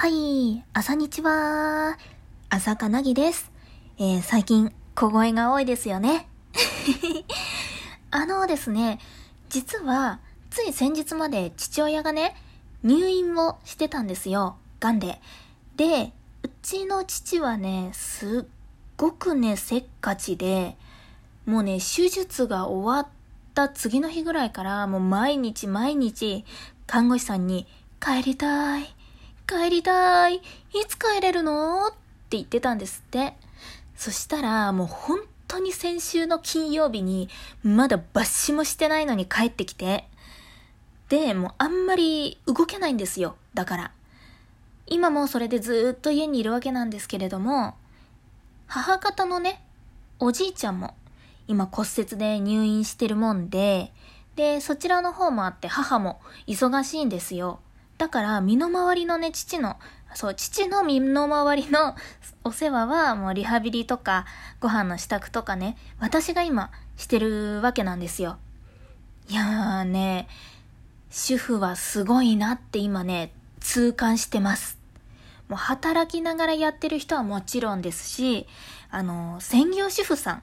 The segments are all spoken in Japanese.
はい、朝日は、朝かなぎです。えー、最近、小声が多いですよね。あのですね、実は、つい先日まで父親がね、入院をしてたんですよ。癌で。で、うちの父はね、すっごくね、せっかちで、もうね、手術が終わった次の日ぐらいから、もう毎日毎日、看護師さんに、帰りたい。帰りたい。いつ帰れるの？って言ってたんですって。そしたら、もう本当に先週の金曜日に、まだ抜歯もしてないのに帰ってきて。で、もうあんまり動けないんですよ。だから。今もそれでずっと家にいるわけなんですけれども、母方のね、おじいちゃんも今骨折で入院してるもんで、で、そちらの方もあって母も忙しいんですよ。だから身の回りのね、父の、そう、父の身の回りのお世話はもうリハビリとかご飯の支度とかね、私が今してるわけなんですよ。いやーね、主婦はすごいなって今ね、痛感してます。もう働きながらやってる人はもちろんですし、あの、専業主婦さ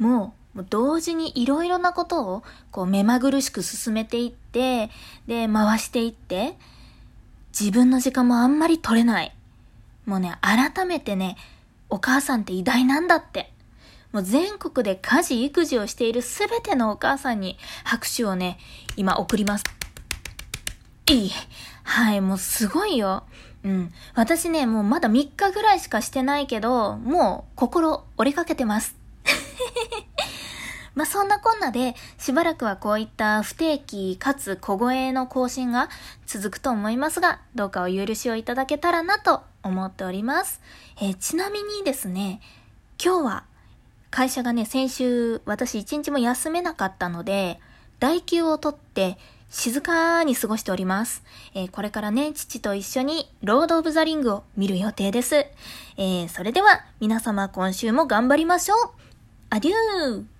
んも同時にいろいろなことをこう目まぐるしく進めていって、で、回していって、自分の時間もあんまり取れない。もうね、改めてね、お母さんって偉大なんだって。もう全国で家事育児をしているすべてのお母さんに拍手をね、今送ります。いい。はい、もうすごいよ。うん。私ね、もうまだ3日ぐらいしかしてないけど、もう心折れかけてます。まあ、そんなこんなで、しばらくはこういった不定期かつ小声の更新が続くと思いますが、どうかお許しをいただけたらなと思っております。えー、ちなみにですね、今日は会社がね、先週私一日も休めなかったので、代休を取って静かに過ごしております。えー、これからね、父と一緒にロード・オブ・ザ・リングを見る予定です。えー、それでは皆様今週も頑張りましょうアデュー